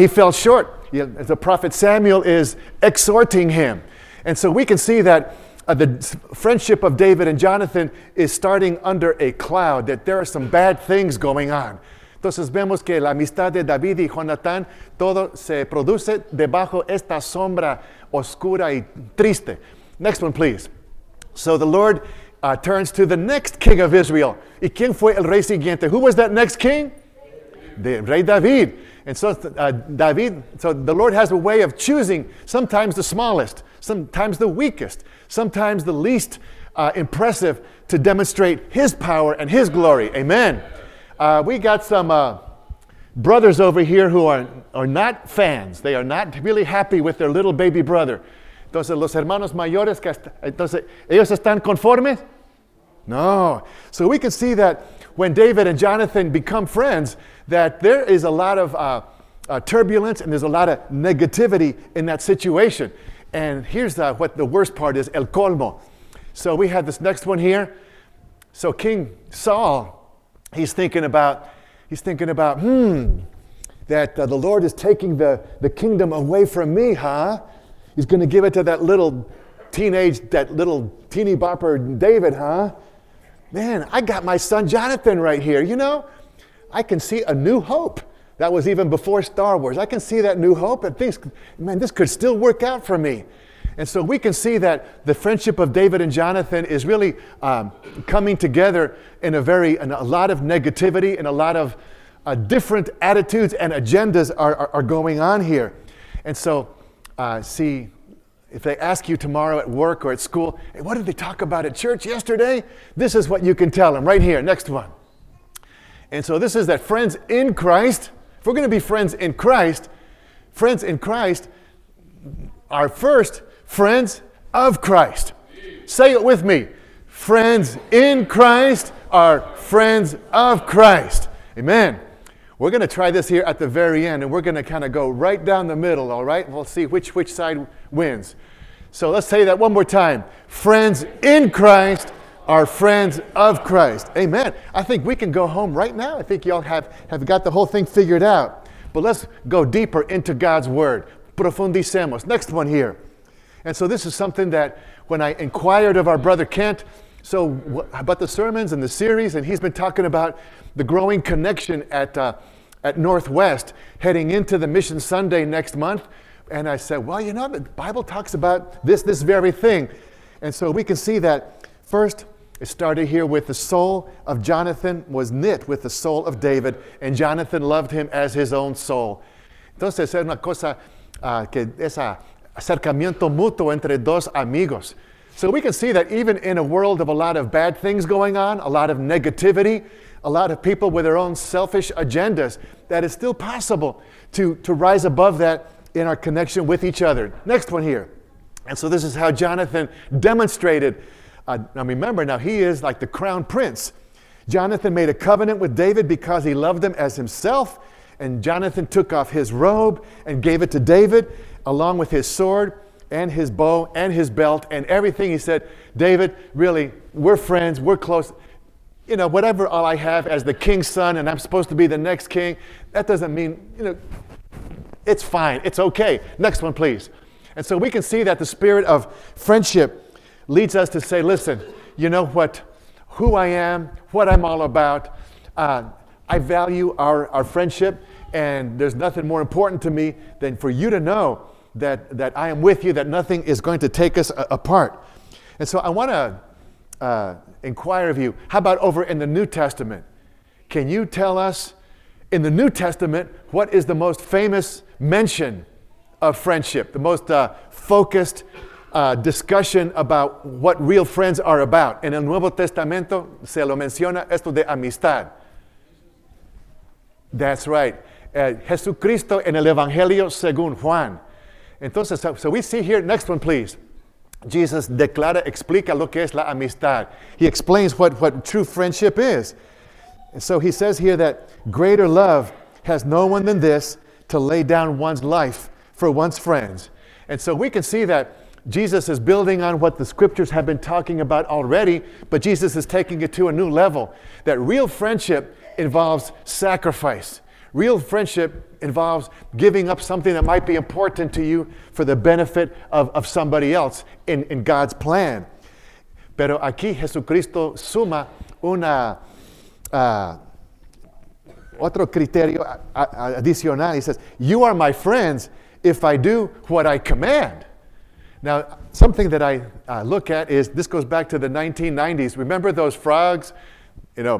he fell short. The prophet Samuel is exhorting him. And so we can see that uh, the friendship of David and Jonathan is starting under a cloud, that there are some bad things going on. Entonces vemos que la amistad de David y Jonatán, todo se produce debajo esta sombra oscura y triste. Next one, please. So the Lord uh, turns to the next king of Israel. ¿Y quién fue el rey siguiente? Who was that next king? The rey David. And so uh, David, so the Lord has a way of choosing sometimes the smallest, sometimes the weakest, sometimes the least uh, impressive to demonstrate his power and his glory. Amen. Uh, we got some uh, brothers over here who are, are not fans. They are not really happy with their little baby brother. Entonces, los hermanos mayores, entonces, ¿ellos están conformes? No. So we can see that when David and Jonathan become friends, that there is a lot of uh, uh, turbulence and there's a lot of negativity in that situation. And here's uh, what the worst part is El Colmo. So we have this next one here. So King Saul he's thinking about, he's thinking about, hmm, that uh, the Lord is taking the, the kingdom away from me, huh? He's going to give it to that little teenage, that little teeny bopper David, huh? Man, I got my son Jonathan right here. You know, I can see a new hope. That was even before Star Wars. I can see that new hope and things, man, this could still work out for me. And so we can see that the friendship of David and Jonathan is really um, coming together in a very, in a lot of negativity and a lot of uh, different attitudes and agendas are, are, are, going on here. And so, uh, see, if they ask you tomorrow at work or at school, hey, what did they talk about at church yesterday? This is what you can tell them right here. Next one. And so, this is that friends in Christ, if we're going to be friends in Christ, friends in Christ are first friends of Christ. Say it with me. Friends in Christ are friends of Christ. Amen. We're going to try this here at the very end, and we're going to kind of go right down the middle, all right? We'll see which, which side wins. So let's say that one more time. Friends in Christ are friends of Christ. Amen. I think we can go home right now. I think y'all have, have got the whole thing figured out. But let's go deeper into God's Word. Profundicemos. Next one here. And so this is something that when I inquired of our brother Kent, so about the sermons and the series, and he's been talking about the growing connection at, uh, at Northwest heading into the Mission Sunday next month. And I said, well, you know, the Bible talks about this, this very thing. And so we can see that first, it started here with the soul of Jonathan was knit with the soul of David, and Jonathan loved him as his own soul. Entonces, es una cosa uh, que esa acercamiento mutuo entre dos amigos. So we can see that even in a world of a lot of bad things going on, a lot of negativity, a lot of people with their own selfish agendas, that it's still possible to, to rise above that in our connection with each other. Next one here. And so this is how Jonathan demonstrated. Uh, now remember, now he is like the crown prince. Jonathan made a covenant with David because he loved him as himself. And Jonathan took off his robe and gave it to David along with his sword and his bow and his belt and everything. He said, David, really, we're friends, we're close. You know, whatever all I have as the king's son and I'm supposed to be the next king, that doesn't mean, you know, it's fine, it's okay. Next one, please. And so we can see that the spirit of friendship leads us to say, listen, you know what, who I am, what I'm all about. Uh, I value our, our friendship, and there's nothing more important to me than for you to know that, that I am with you, that nothing is going to take us a- apart. And so I want to uh, inquire of you how about over in the New Testament? Can you tell us in the New Testament what is the most famous mention of friendship, the most uh, focused uh, discussion about what real friends are about? En el Nuevo Testamento se lo menciona esto de amistad. That's right. Uh, Jesucristo en el Evangelio según Juan. Entonces, so we see here, next one, please. Jesus declara, explica lo que es la amistad. He explains what, what true friendship is. And so he says here that greater love has no one than this to lay down one's life for one's friends. And so we can see that Jesus is building on what the scriptures have been talking about already, but Jesus is taking it to a new level. That real friendship involves sacrifice. Real friendship involves giving up something that might be important to you for the benefit of, of somebody else in, in God's plan. Pero aquí Jesucristo suma una, uh, otro criterio adicional. He says, You are my friends if I do what I command. Now, something that I uh, look at is this goes back to the 1990s. Remember those frogs? You know,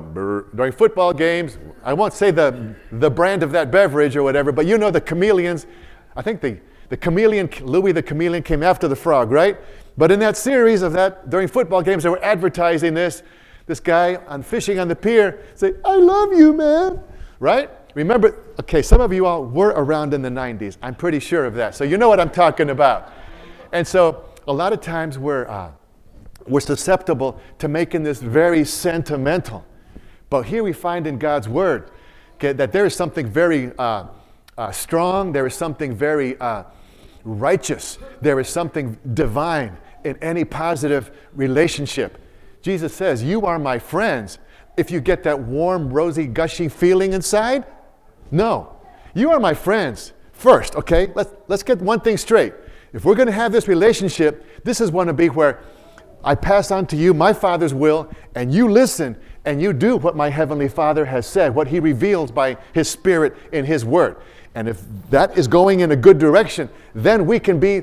during football games, I won't say the, the brand of that beverage or whatever, but you know the chameleons. I think the, the chameleon, Louis the chameleon came after the frog, right? But in that series of that, during football games, they were advertising this. This guy on fishing on the pier say, I love you, man, right? Remember, okay, some of you all were around in the 90s. I'm pretty sure of that. So you know what I'm talking about. And so a lot of times we're, uh, we're susceptible to making this very sentimental. But here we find in God's Word okay, that there is something very uh, uh, strong, there is something very uh, righteous, there is something divine in any positive relationship. Jesus says, You are my friends. If you get that warm, rosy, gushy feeling inside, no. You are my friends first, okay? Let's, let's get one thing straight. If we're going to have this relationship, this is going to be where I pass on to you my Father's will, and you listen and you do what my Heavenly Father has said, what He reveals by His Spirit in His Word. And if that is going in a good direction, then we can be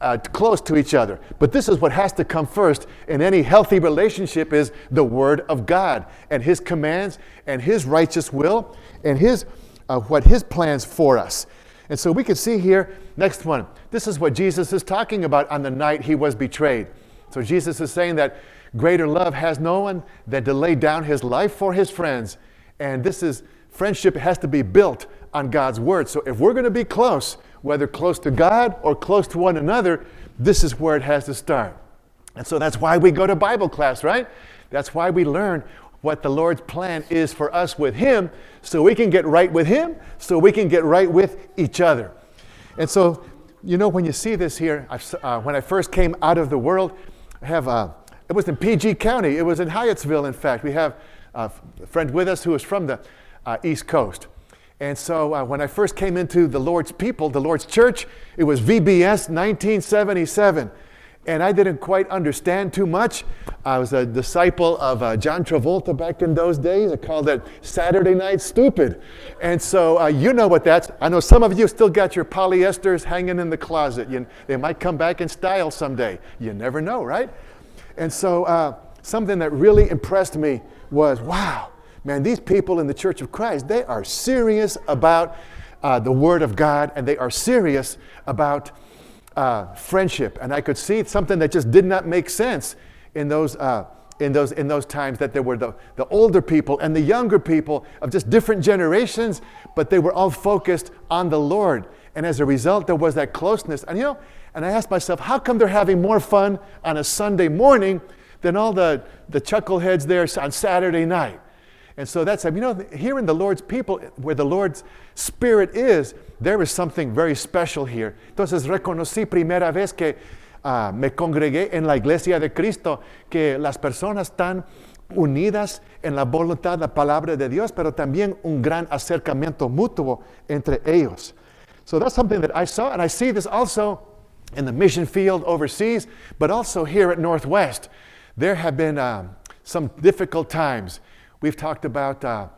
uh, close to each other. But this is what has to come first in any healthy relationship is the Word of God and His commands and His righteous will and His uh, what His plans for us. And so we can see here, next one, this is what Jesus is talking about on the night he was betrayed. So Jesus is saying that greater love has no one than to lay down his life for his friends. And this is, friendship has to be built on God's word. So if we're going to be close, whether close to God or close to one another, this is where it has to start. And so that's why we go to Bible class, right? That's why we learn what the Lord's plan is for us with Him so we can get right with Him, so we can get right with each other. And so, you know, when you see this here, uh, when I first came out of the world, I have, uh, it was in PG County, it was in Hyattsville, in fact. We have a friend with us who is from the uh, East Coast. And so uh, when I first came into the Lord's people, the Lord's church, it was VBS 1977 and I didn't quite understand too much. I was a disciple of uh, John Travolta back in those days. I called it Saturday Night Stupid. And so uh, you know what that's. I know some of you still got your polyesters hanging in the closet. You, they might come back in style someday. You never know, right? And so uh, something that really impressed me was wow, man, these people in the Church of Christ, they are serious about uh, the Word of God and they are serious about uh, friendship. And I could see something that just did not make sense in those, uh, in those, in those times that there were the, the older people and the younger people of just different generations, but they were all focused on the Lord. And as a result, there was that closeness. And you know, and I asked myself, how come they're having more fun on a Sunday morning than all the, the chuckleheads there on Saturday night? And so that's, you know, here in the Lord's people, where the Lord's Spirit is, there is something very special here. Entonces reconocí primera vez que uh, me congregué en la iglesia de Cristo, que las personas están unidas en la voluntad, la palabra de Dios, pero también un gran acercamiento mutuo entre ellos. So that's something that I saw, and I see this also in the mission field overseas, but also here at Northwest. There have been uh, some difficult times We've talked about uh,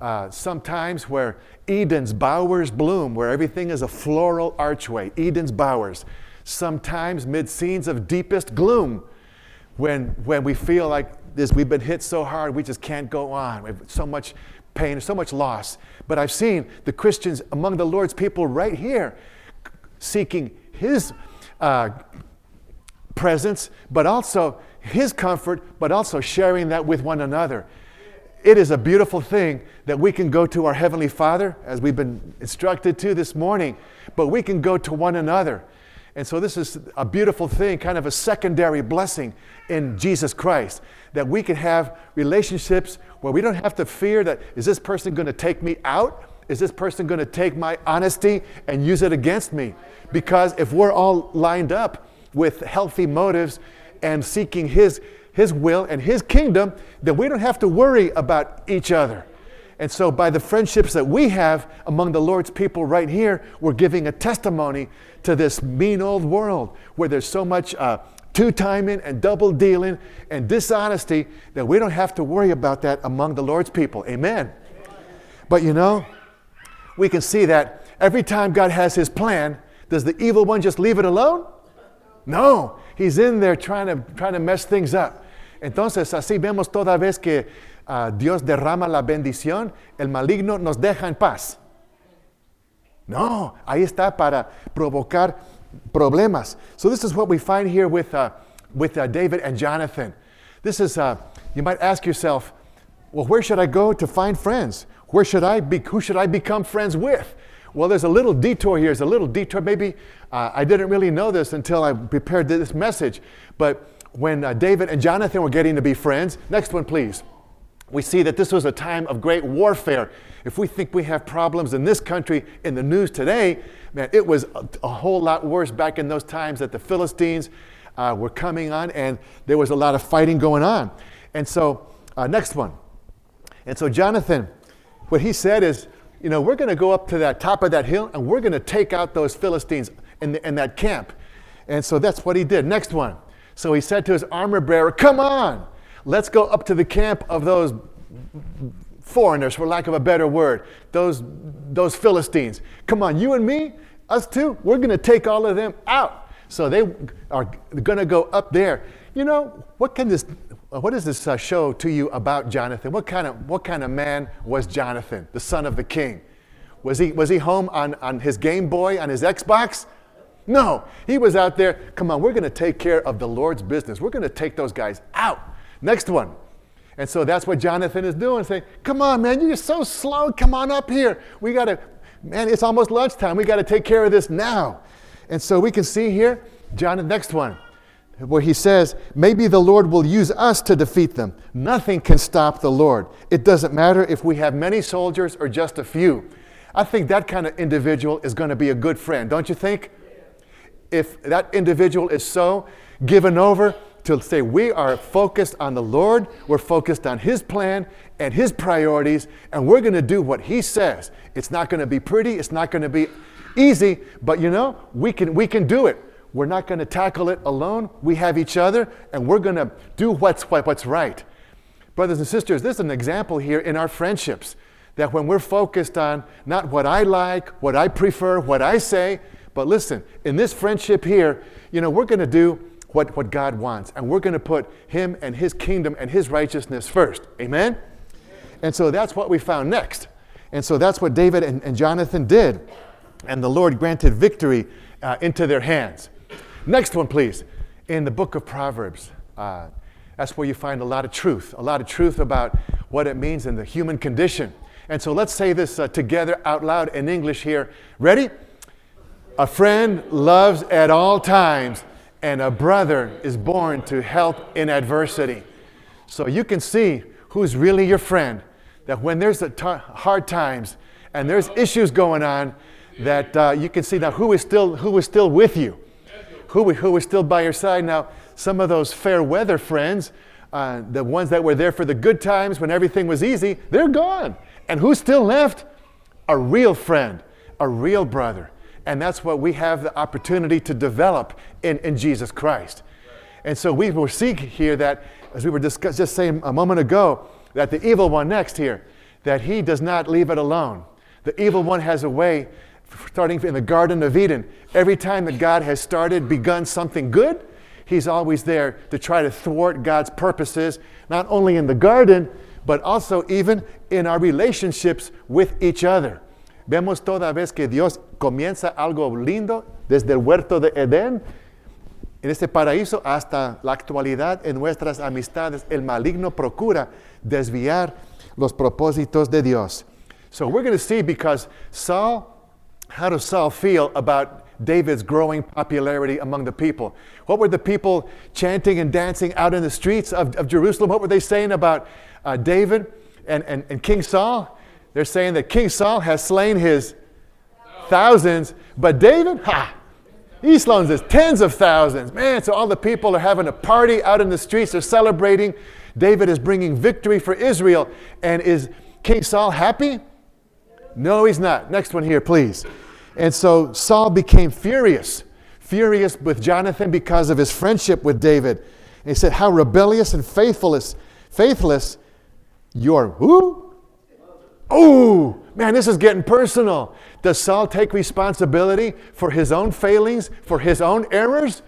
uh, sometimes where Eden's bowers bloom, where everything is a floral archway, Eden's bowers. Sometimes mid scenes of deepest gloom, when, when we feel like this, we've been hit so hard, we just can't go on. We have so much pain, so much loss. But I've seen the Christians among the Lord's people right here seeking His uh, presence, but also His comfort, but also sharing that with one another it is a beautiful thing that we can go to our Heavenly Father, as we've been instructed to this morning, but we can go to one another. And so, this is a beautiful thing, kind of a secondary blessing in Jesus Christ, that we can have relationships where we don't have to fear that is this person going to take me out? Is this person going to take my honesty and use it against me? Because if we're all lined up with healthy motives and seeking His his will and His kingdom, then we don't have to worry about each other. And so, by the friendships that we have among the Lord's people right here, we're giving a testimony to this mean old world where there's so much uh, two timing and double dealing and dishonesty that we don't have to worry about that among the Lord's people. Amen. But you know, we can see that every time God has his plan, does the evil one just leave it alone? No, he's in there trying to, trying to mess things up. Entonces, así vemos toda vez que uh, Dios derrama la bendición, el maligno nos deja en paz. No, ahí está para provocar problemas. So this is what we find here with, uh, with uh, David and Jonathan. This is, you might ask yourself, well, where should I go to find friends? Where should I be, who should I become friends with? Well, there's a little detour here. There's a little detour. Maybe uh, I didn't really know this until I prepared this message. But when uh, David and Jonathan were getting to be friends, next one, please we see that this was a time of great warfare. If we think we have problems in this country in the news today, man, it was a, a whole lot worse back in those times that the Philistines uh, were coming on and there was a lot of fighting going on. And so, uh, next one. And so, Jonathan, what he said is, you know, we're going to go up to that top of that hill and we're going to take out those Philistines in, the, in that camp. And so that's what he did. Next one. So he said to his armor bearer, Come on, Let's go up to the camp of those foreigners, for lack of a better word, those, those Philistines. Come on, you and me, us two, we're going to take all of them out. So they are going to go up there. You know, what can this, what does this uh, show to you about Jonathan? What kind, of, what kind of man was Jonathan, the son of the king? Was he, was he home on, on his Game Boy, on his Xbox? No, he was out there. Come on, we're going to take care of the Lord's business. We're going to take those guys out. Next one. And so that's what Jonathan is doing, saying, Come on, man, you're so slow. Come on up here. We got to, man, it's almost lunchtime. We got to take care of this now. And so we can see here, John, next one, where he says, Maybe the Lord will use us to defeat them. Nothing can stop the Lord. It doesn't matter if we have many soldiers or just a few. I think that kind of individual is going to be a good friend, don't you think? If that individual is so given over to say we are focused on the Lord, we're focused on His plan and His priorities, and we're going to do what He says. It's not going to be pretty, it's not going to be easy, but you know, we can, we can do it. We're not going to tackle it alone. We have each other, and we're going to do what's, what, what's right. Brothers and sisters, this is an example here in our friendships that when we're focused on not what I like, what I prefer, what I say, but listen, in this friendship here, you know, we're going to do what, what God wants. And we're going to put Him and His kingdom and His righteousness first. Amen? And so that's what we found next. And so that's what David and, and Jonathan did. And the Lord granted victory uh, into their hands. Next one, please. In the book of Proverbs, uh, that's where you find a lot of truth, a lot of truth about what it means in the human condition. And so let's say this uh, together out loud in English here. Ready? A friend loves at all times and a brother is born to help in adversity. So you can see who's really your friend. That when there's hard times and there's issues going on, that uh, you can see now who is still who is still with you, who who is still by your side. Now some of those fair weather friends, uh, the ones that were there for the good times when everything was easy, they're gone. And who's still left? A real friend, a real brother. And that's what we have the opportunity to develop in, in Jesus Christ. And so we will see here that, as we were discuss, just saying a moment ago, that the evil one next here, that he does not leave it alone. The evil one has a way, starting in the Garden of Eden, every time that God has started, begun something good, he's always there to try to thwart God's purposes, not only in the garden, but also even in our relationships with each other. Vemos toda vez que Dios comienza algo lindo desde el huerto de Edén, en este paraíso hasta la actualidad en nuestras amistades, el maligno procura desviar los propósitos de Dios. So we're going to see because Saul, how does Saul feel about David's growing popularity among the people? What were the people chanting and dancing out in the streets of, of Jerusalem? What were they saying about uh, David and, and, and King Saul? They're saying that King Saul has slain his thousands, but David, ha, he slain his tens of thousands. Man, so all the people are having a party out in the streets, they're celebrating. David is bringing victory for Israel and is King Saul happy? No, he's not. Next one here, please. And so Saul became furious, furious with Jonathan because of his friendship with David. And he said, How rebellious and faithless, faithless you're who? Oh, man, this is getting personal. Does Saul take responsibility for his own failings, for his own errors?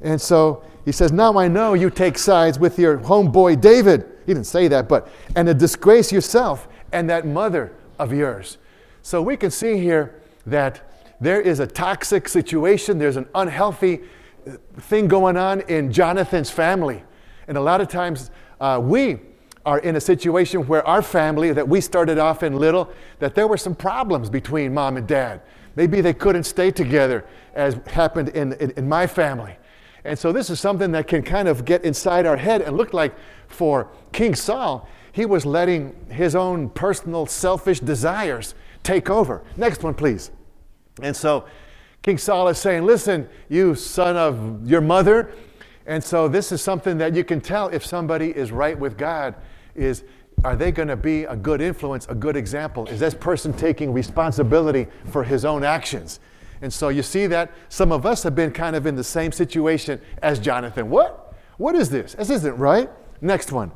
And so he says, Now I know you take sides with your homeboy David. He didn't say that, but, and to disgrace yourself and that mother of yours. So we can see here that there is a toxic situation, there's an unhealthy uh, thing going on in Jonathan's family. And a lot of times uh, we are in a situation where our family that we started off in little, that there were some problems between mom and dad. Maybe they couldn't stay together as happened in, in, in my family. And so this is something that can kind of get inside our head and look like for King Saul, he was letting his own personal selfish desires take over. Next one, please. And so King Saul is saying, Listen, you son of your mother. And so this is something that you can tell if somebody is right with God is are they going to be a good influence, a good example? Is this person taking responsibility for his own actions? And so you see that some of us have been kind of in the same situation as Jonathan. What? What is this? This isn't right. Next one.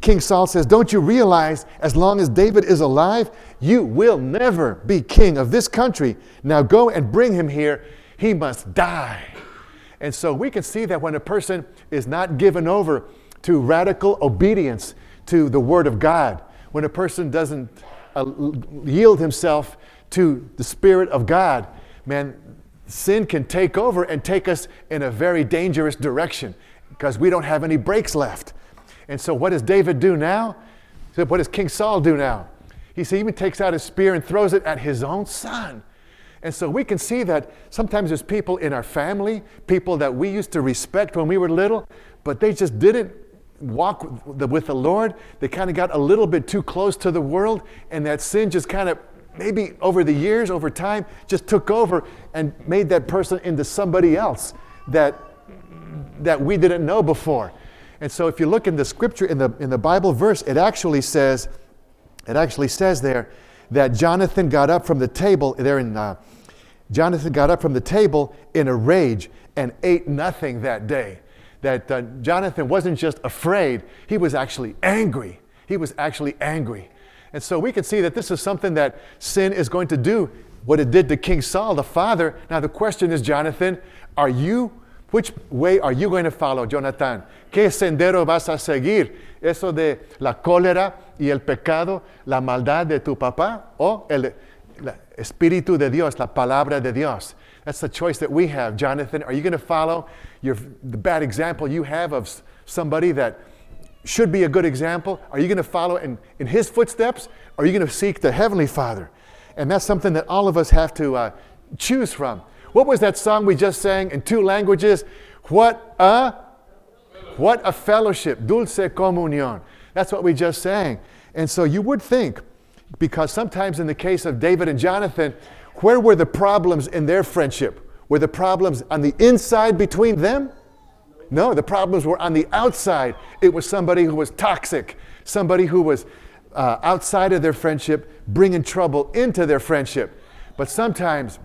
King Saul says, Don't you realize as long as David is alive, you will never be king of this country? Now go and bring him here. He must die. And so we can see that when a person is not given over to radical obedience to the Word of God, when a person doesn't uh, yield himself to the Spirit of God, man, sin can take over and take us in a very dangerous direction because we don't have any brakes left. And so, what does David do now? What does King Saul do now? He even takes out his spear and throws it at his own son. And so we can see that sometimes there's people in our family, people that we used to respect when we were little, but they just didn't walk with the Lord. They kind of got a little bit too close to the world, and that sin just kind of maybe over the years, over time, just took over and made that person into somebody else that, that we didn't know before. And so if you look in the scripture, in the, in the Bible verse, it actually says, it actually says there that Jonathan got up from the table, there in, uh, Jonathan got up from the table in a rage and ate nothing that day. That uh, Jonathan wasn't just afraid, he was actually angry. He was actually angry. And so we can see that this is something that sin is going to do, what it did to King Saul, the father. Now, the question is, Jonathan, are you which way are you going to follow, Jonathan? ¿Qué sendero vas a seguir? ¿Eso de la cólera y el pecado, la maldad de tu papá o el, el Espíritu de Dios, la palabra de Dios? That's the choice that we have, Jonathan. Are you going to follow your, the bad example you have of somebody that should be a good example? Are you going to follow in, in his footsteps? Or are you going to seek the Heavenly Father? And that's something that all of us have to uh, choose from. What was that song we just sang in two languages? What a what a fellowship, dulce comunión. That's what we just sang. And so you would think, because sometimes in the case of David and Jonathan, where were the problems in their friendship? Were the problems on the inside between them? No, the problems were on the outside. It was somebody who was toxic, somebody who was uh, outside of their friendship, bringing trouble into their friendship. But sometimes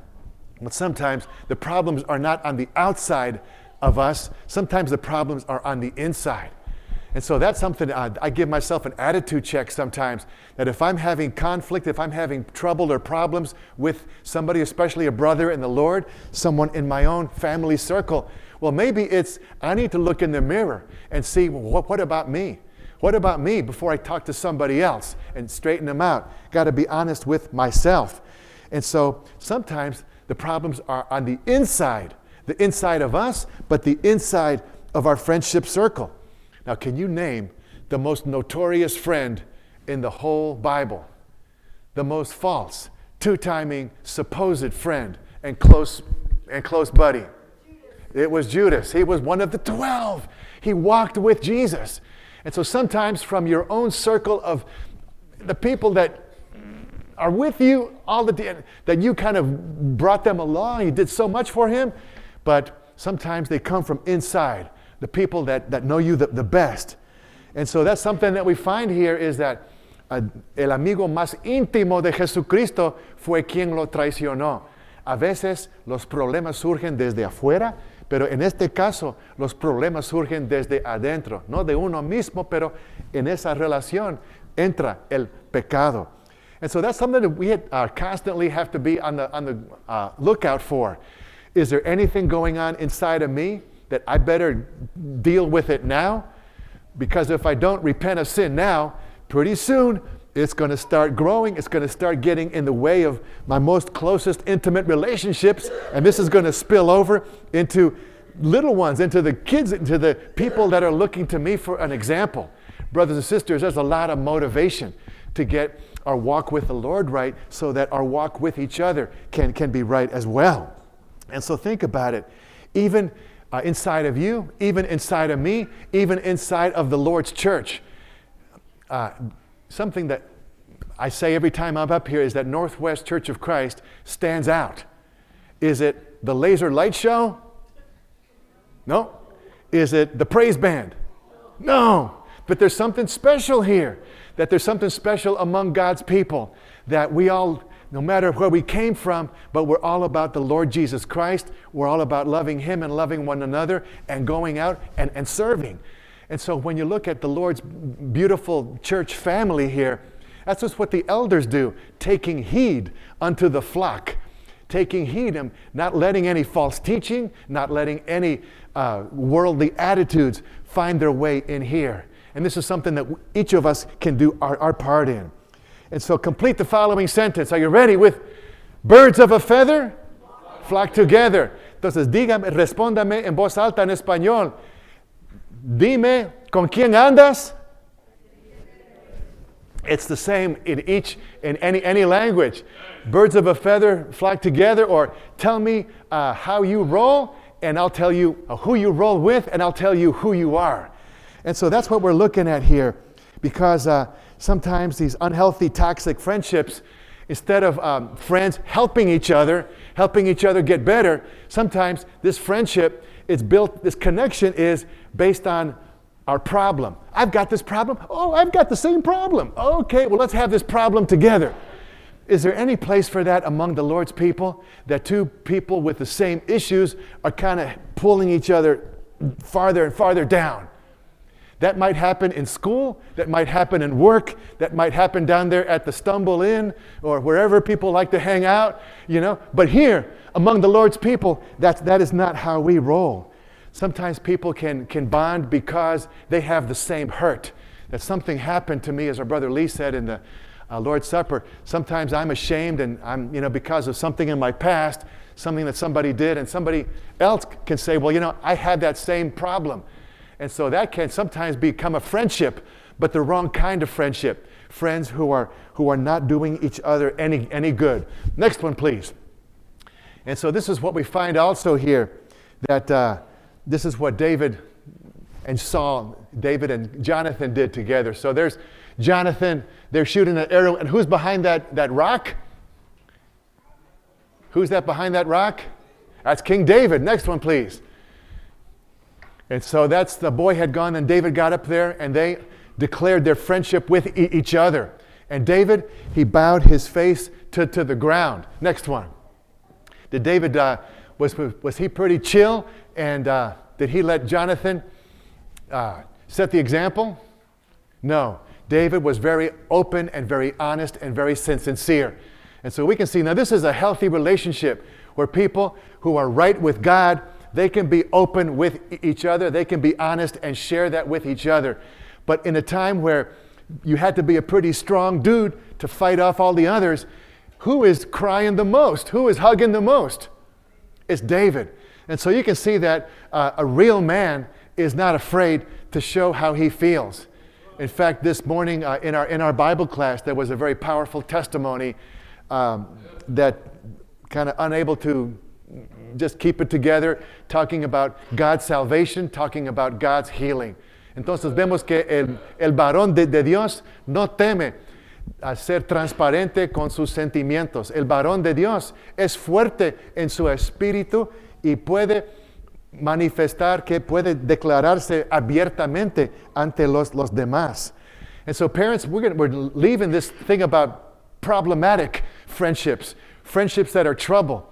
but sometimes the problems are not on the outside of us, sometimes the problems are on the inside. And so that's something uh, I give myself an attitude check sometimes that if I'm having conflict, if I'm having trouble or problems with somebody, especially a brother in the Lord, someone in my own family circle, well, maybe it's I need to look in the mirror and see well, what, what about me? What about me before I talk to somebody else and straighten them out? Got to be honest with myself. And so sometimes the problems are on the inside, the inside of us, but the inside of our friendship circle. Now, can you name the most notorious friend in the whole Bible? The most false, two timing, supposed friend and close, and close buddy. It was Judas. He was one of the 12. He walked with Jesus. And so sometimes from your own circle of the people that are with you all the day, that you kind of brought them along. You did so much for him, but sometimes they come from inside, the people that, that know you the, the best. And so that's something that we find here is that ah, el amigo más íntimo de Jesucristo fue quien lo traicionó. A veces los problemas surgen desde afuera, pero en este caso los problemas surgen desde adentro, no de uno mismo, pero en esa relación entra el pecado. And so that's something that we uh, constantly have to be on the, on the uh, lookout for. Is there anything going on inside of me that I better deal with it now? Because if I don't repent of sin now, pretty soon it's going to start growing. It's going to start getting in the way of my most closest intimate relationships. And this is going to spill over into little ones, into the kids, into the people that are looking to me for an example. Brothers and sisters, there's a lot of motivation to get our walk with the Lord right so that our walk with each other can, can be right as well. And so think about it. Even uh, inside of you, even inside of me, even inside of the Lord's church. Uh, something that I say every time I'm up here is that Northwest Church of Christ stands out. Is it the laser light show? No. Is it the praise band? No. But there's something special here that there's something special among God's people, that we all, no matter where we came from, but we're all about the Lord Jesus Christ. We're all about loving Him and loving one another and going out and, and serving. And so when you look at the Lord's beautiful church family here, that's just what the elders do, taking heed unto the flock. Taking heed and not letting any false teaching, not letting any uh, worldly attitudes find their way in here. And this is something that each of us can do our, our part in. And so complete the following sentence. Are you ready with birds of a feather flock together? Entonces dígame, respóndame en voz alta en español. Dime, ¿con quién andas? It's the same in each, in any, any language. Birds of a feather flock together, or tell me uh, how you roll, and I'll tell you uh, who you roll with, and I'll tell you who you are. And so that's what we're looking at here because uh, sometimes these unhealthy, toxic friendships, instead of um, friends helping each other, helping each other get better, sometimes this friendship is built, this connection is based on our problem. I've got this problem. Oh, I've got the same problem. Okay, well, let's have this problem together. Is there any place for that among the Lord's people? That two people with the same issues are kind of pulling each other farther and farther down? That might happen in school, that might happen in work, that might happen down there at the Stumble Inn or wherever people like to hang out, you know. But here, among the Lord's people, that's, that is not how we roll. Sometimes people can, can bond because they have the same hurt. That something happened to me, as our brother Lee said in the uh, Lord's Supper. Sometimes I'm ashamed, and I'm, you know, because of something in my past, something that somebody did, and somebody else can say, well, you know, I had that same problem. And so that can sometimes become a friendship, but the wrong kind of friendship. Friends who are, who are not doing each other any, any good. Next one, please. And so this is what we find also here that uh, this is what David and Saul, David and Jonathan did together. So there's Jonathan, they're shooting an arrow, and who's behind that, that rock? Who's that behind that rock? That's King David. Next one, please. And so that's the boy had gone, and David got up there, and they declared their friendship with e- each other. And David, he bowed his face to, to the ground. Next one. Did David, uh, was, was he pretty chill? And uh, did he let Jonathan uh, set the example? No. David was very open and very honest and very sincere. And so we can see now this is a healthy relationship where people who are right with God they can be open with each other, they can be honest and share that with each other. But in a time where you had to be a pretty strong dude to fight off all the others, who is crying the most? Who is hugging the most? It's David. And so you can see that uh, a real man is not afraid to show how he feels. In fact, this morning uh, in, our, in our Bible class, there was a very powerful testimony um, that kind of unable to just keep it together, talking about God's salvation, talking about God's healing. Entonces vemos que el, el varón de, de Dios no teme a ser transparente con sus sentimientos. El varón de Dios es fuerte en su espíritu y puede manifestar, que puede declararse abiertamente ante los, los demás. And so, parents, we're, gonna, we're leaving this thing about problematic friendships, friendships that are trouble.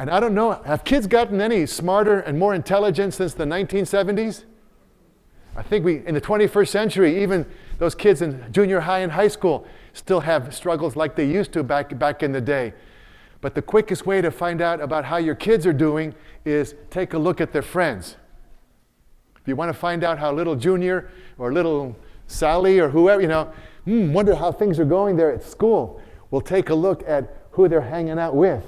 And I don't know, have kids gotten any smarter and more intelligent since the 1970s? I think we, in the 21st century, even those kids in junior high and high school still have struggles like they used to back, back in the day. But the quickest way to find out about how your kids are doing is take a look at their friends. If you want to find out how little Junior or little Sally or whoever, you know, hmm, wonder how things are going there at school, well, take a look at who they're hanging out with,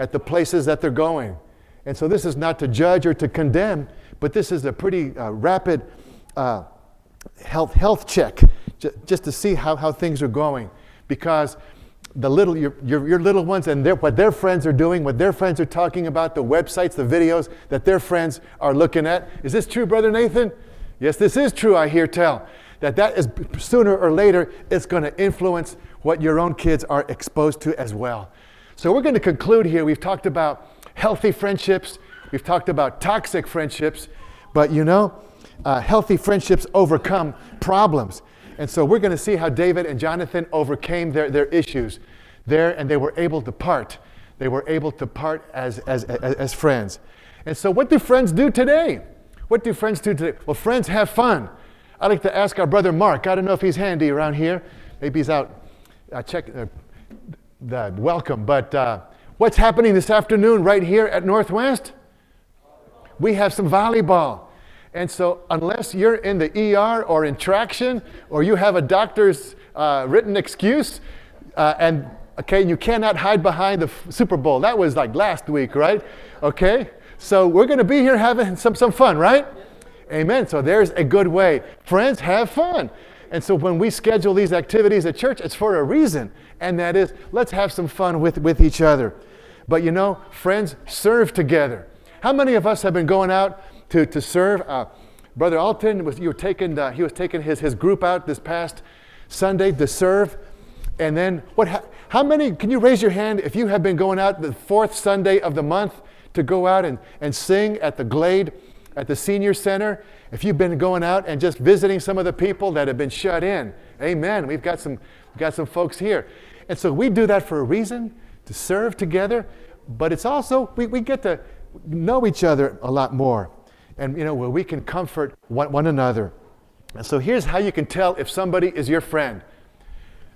at the places that they're going. And so this is not to judge or to condemn, but this is a pretty uh, rapid uh, health, health check j- just to see how, how things are going. Because the little, your, your, your little ones and their, what their friends are doing, what their friends are talking about, the websites, the videos that their friends are looking at. Is this true, Brother Nathan? Yes, this is true, I hear tell. That that is sooner or later, it's going to influence what your own kids are exposed to as well. So we're going to conclude here. We've talked about healthy friendships, we've talked about toxic friendships, but you know, uh, healthy friendships overcome problems. And so we're going to see how David and Jonathan overcame their, their issues there and they were able to part. They were able to part as, as, as, as friends. And so, what do friends do today? What do friends do today? Well, friends have fun. I'd like to ask our brother Mark. I don't know if he's handy around here. Maybe he's out. Uh, check uh, the welcome. But uh, what's happening this afternoon right here at Northwest? We have some volleyball. And so, unless you're in the ER or in traction, or you have a doctor's uh, written excuse, uh, and okay, you cannot hide behind the f- Super Bowl. That was like last week, right? Okay, so we're going to be here having some, some fun, right? Amen. So there's a good way. Friends, have fun. And so when we schedule these activities at church, it's for a reason, and that is let's have some fun with, with each other. But you know, friends serve together. How many of us have been going out to, to serve. Uh, Brother Alton was you were taking he was taking his, his group out this past Sunday to serve. And then what how many can you raise your hand if you have been going out the fourth Sunday of the month to go out and, and sing at the Glade at the senior center? If you've been going out and just visiting some of the people that have been shut in. Amen. We've got some we've got some folks here. And so we do that for a reason, to serve together, but it's also we, we get to know each other a lot more and you know where we can comfort one, one another. And so here's how you can tell if somebody is your friend.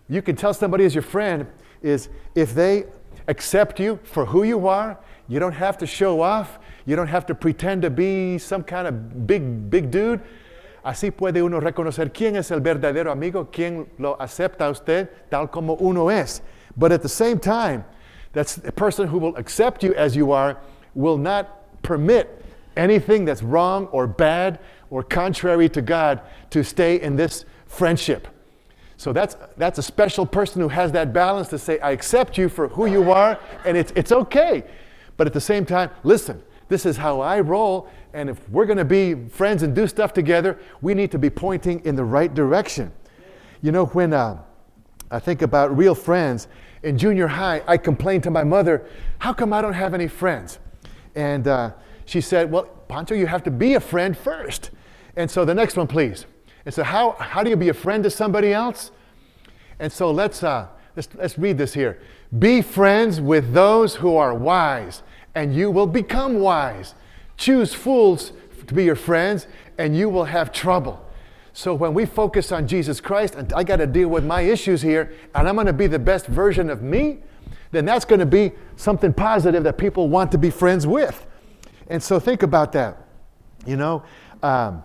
You can tell somebody is your friend is if they accept you for who you are. You don't have to show off. You don't have to pretend to be some kind of big, big dude. Así puede uno reconocer quién es el verdadero amigo, quién lo acepta a usted tal como uno es. But at the same time, that's a person who will accept you as you are will not permit anything that's wrong or bad or contrary to God to stay in this friendship. So that's, that's a special person who has that balance to say, I accept you for who you are, and it's, it's okay. But at the same time, listen, this is how I roll, and if we're going to be friends and do stuff together, we need to be pointing in the right direction. You know, when uh, I think about real friends, in junior high, I complained to my mother, How come I don't have any friends? And uh, she said, Well, Pancho, you have to be a friend first. And so the next one, please. And so, how, how do you be a friend to somebody else? And so let's, uh, let's, let's read this here. Be friends with those who are wise, and you will become wise. Choose fools to be your friends, and you will have trouble. So when we focus on Jesus Christ, and I got to deal with my issues here, and I'm going to be the best version of me, then that's going to be something positive that people want to be friends with. And so think about that. You know, um,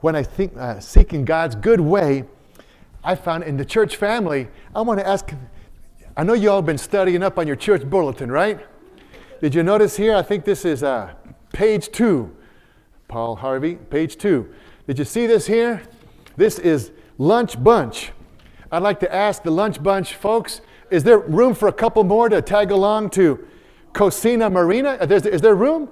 when I think uh, seeking God's good way, I found in the church family, I want to ask I know you all been studying up on your church bulletin, right? Did you notice here? I think this is uh, page two. Paul Harvey, page two. Did you see this here? This is lunch bunch. I'd like to ask the lunch bunch folks is there room for a couple more to tag along to Cocina Marina? Is there, is there room?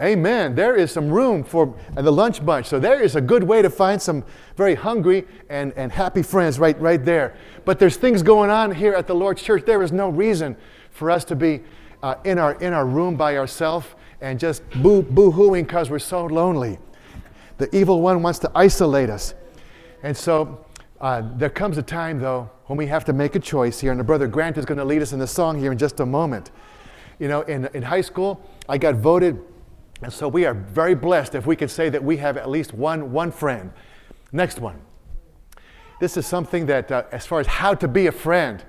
Amen. There is some room for the lunch bunch. So there is a good way to find some very hungry and, and happy friends right, right there. But there's things going on here at the Lord's church. There is no reason for us to be uh, in, our, in our room by ourselves and just boo, boo-hooing because we're so lonely. The evil one wants to isolate us. And so Uh, there comes a time, though, when we have to make a choice here, and the brother Grant is going to lead us in the song here in just a moment. You know, in, in high school, I got voted, and so we are very blessed if we can say that we have at least one, one friend. Next one. This is something that, uh, as far as how to be a friend,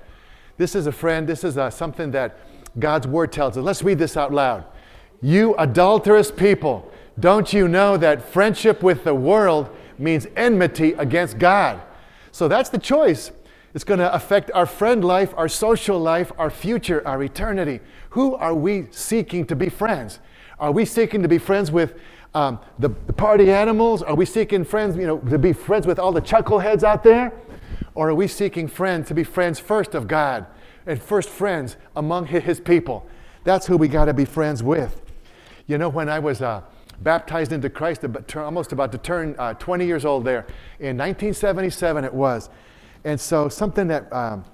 this is a friend, this is uh, something that God's word tells us. Let's read this out loud. You adulterous people, don't you know that friendship with the world means enmity against God? So that's the choice. It's going to affect our friend life, our social life, our future, our eternity. Who are we seeking to be friends? Are we seeking to be friends with um, the, the party animals? Are we seeking friends, you know, to be friends with all the chuckleheads out there? Or are we seeking friends to be friends first of God and first friends among his people? That's who we got to be friends with. You know, when I was uh, baptized into Christ, almost about to turn uh, 20 years old there, in 1977 it was. And so something that um,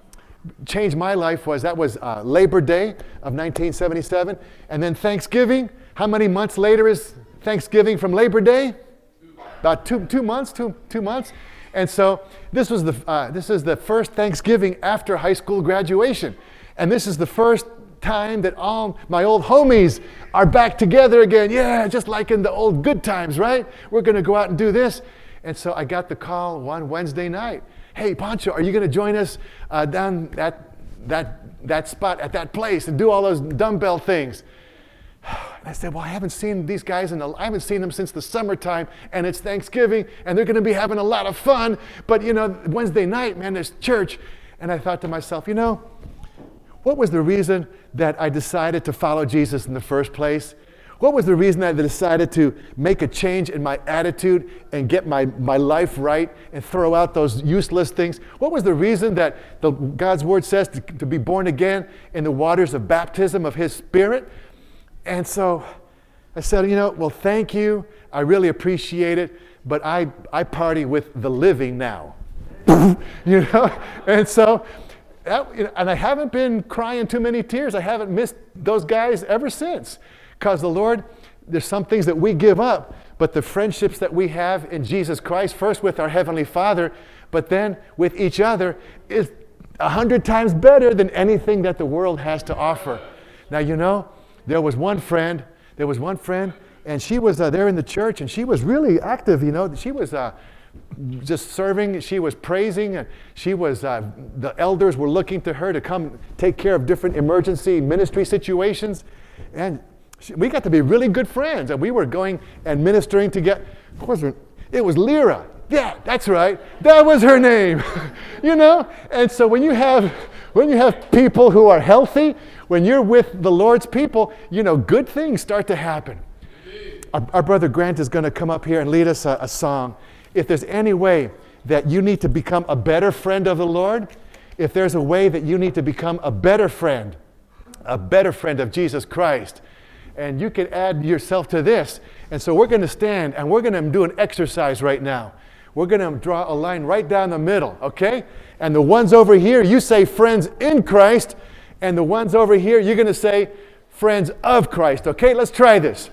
changed my life was that was uh, Labor Day of 1977. And then Thanksgiving. How many months later is Thanksgiving from Labor Day? About two, two months, two, two months. And so this was the, uh, this is the first Thanksgiving after high school graduation. And this is the first time that all my old homies are back together again. Yeah, just like in the old good times, right? We're going to go out and do this. And so I got the call one Wednesday night. Hey, Pancho, are you going to join us uh, down at that, that spot at that place and do all those dumbbell things? And I said, Well, I haven't seen these guys, and I haven't seen them since the summertime, and it's Thanksgiving, and they're going to be having a lot of fun. But, you know, Wednesday night, man, there's church. And I thought to myself, you know, what was the reason that I decided to follow Jesus in the first place? What was the reason I decided to make a change in my attitude and get my, my life right and throw out those useless things? What was the reason that the, God's Word says to, to be born again in the waters of baptism of His Spirit? And so I said, you know, well, thank you. I really appreciate it, but I, I party with the living now. you know? And so that, and I haven't been crying too many tears. I haven't missed those guys ever since. Because the Lord, there's some things that we give up, but the friendships that we have in Jesus Christ, first with our Heavenly Father, but then with each other, is a hundred times better than anything that the world has to offer. Now, you know, there was one friend, there was one friend, and she was uh, there in the church, and she was really active, you know. She was. Uh, just serving. She was praising, and she was. Uh, the elders were looking to her to come take care of different emergency ministry situations, and she, we got to be really good friends. And we were going and ministering together. It was Lyra. Yeah, that's right. That was her name. you know. And so when you have when you have people who are healthy, when you're with the Lord's people, you know, good things start to happen. Our, our, brother Grant is going to come up here and lead us a, a song if there's any way that you need to become a better friend of the Lord, if there's a way that you need to become a better friend, a better friend of Jesus Christ, and you can add yourself to this. And so we're going to stand and we're going to do an exercise right now. We're going to draw a line right down the middle, okay? And the ones over here, you say friends in Christ, and the ones over here, you're going to say friends of Christ, okay? Let's try this.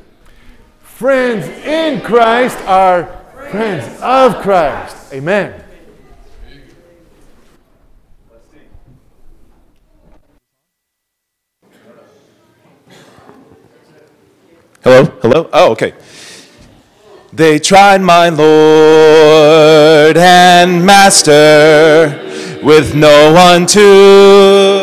Friends in Christ are friends of Christ. Amen. Hello? Hello? Oh, okay. They tried my Lord and Master with no one to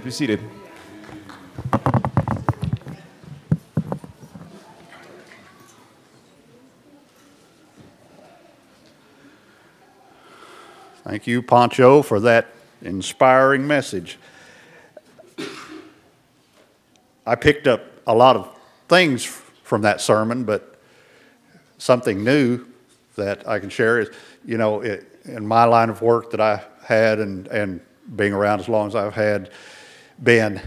Please be seated. Thank you, Pancho, for that inspiring message. I picked up a lot of things from that sermon, but something new that I can share is, you know, it, in my line of work that I had and, and being around as long as I've had been,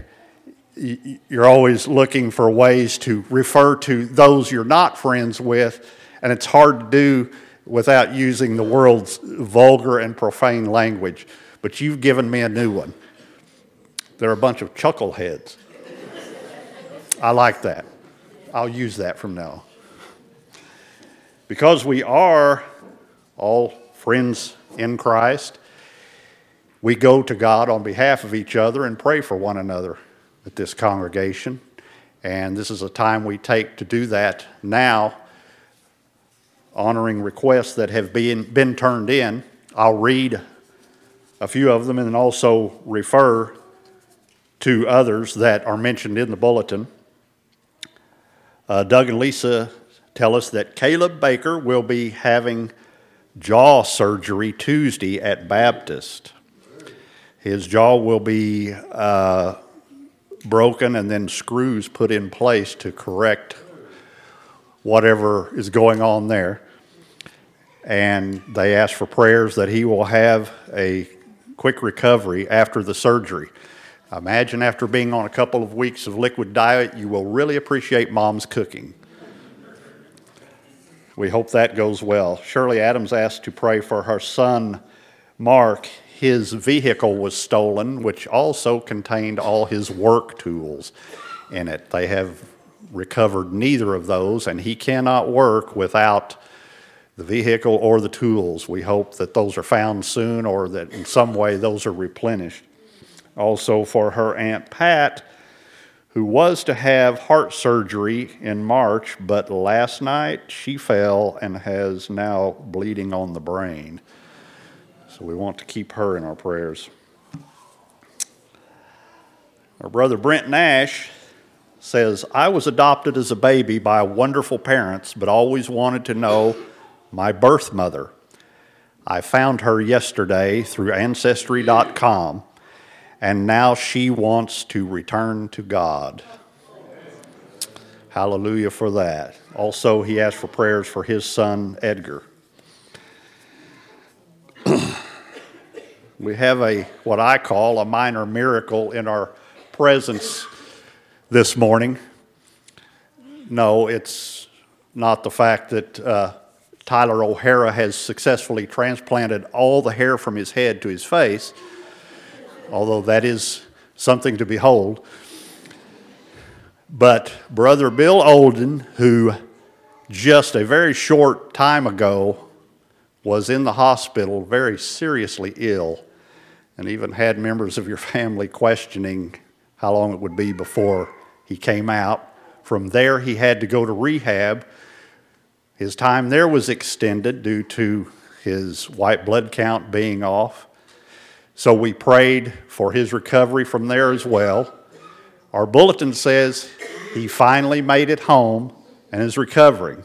you're always looking for ways to refer to those you're not friends with, and it's hard to do without using the world's vulgar and profane language. But you've given me a new one. They're a bunch of chuckleheads. I like that. I'll use that from now. Because we are all friends in Christ, we go to God on behalf of each other and pray for one another at this congregation. And this is a time we take to do that now honoring requests that have been, been turned in. I'll read a few of them and also refer to others that are mentioned in the bulletin. Uh, Doug and Lisa tell us that Caleb Baker will be having jaw surgery Tuesday at Baptist. His jaw will be uh, broken and then screws put in place to correct whatever is going on there. And they ask for prayers that he will have a quick recovery after the surgery. Imagine after being on a couple of weeks of liquid diet, you will really appreciate mom's cooking. We hope that goes well. Shirley Adams asked to pray for her son, Mark. His vehicle was stolen, which also contained all his work tools in it. They have recovered neither of those, and he cannot work without the vehicle or the tools. We hope that those are found soon or that in some way those are replenished. Also, for her Aunt Pat, who was to have heart surgery in March, but last night she fell and has now bleeding on the brain. So we want to keep her in our prayers. Our brother Brent Nash says, I was adopted as a baby by wonderful parents, but always wanted to know my birth mother. I found her yesterday through Ancestry.com, and now she wants to return to God. Hallelujah for that. Also, he asked for prayers for his son, Edgar. We have a what I call a minor miracle in our presence this morning. No, it's not the fact that uh, Tyler O'Hara has successfully transplanted all the hair from his head to his face, although that is something to behold. But Brother Bill Olden, who just a very short time ago was in the hospital very seriously ill, and even had members of your family questioning how long it would be before he came out. From there, he had to go to rehab. His time there was extended due to his white blood count being off. So we prayed for his recovery from there as well. Our bulletin says he finally made it home and is recovering.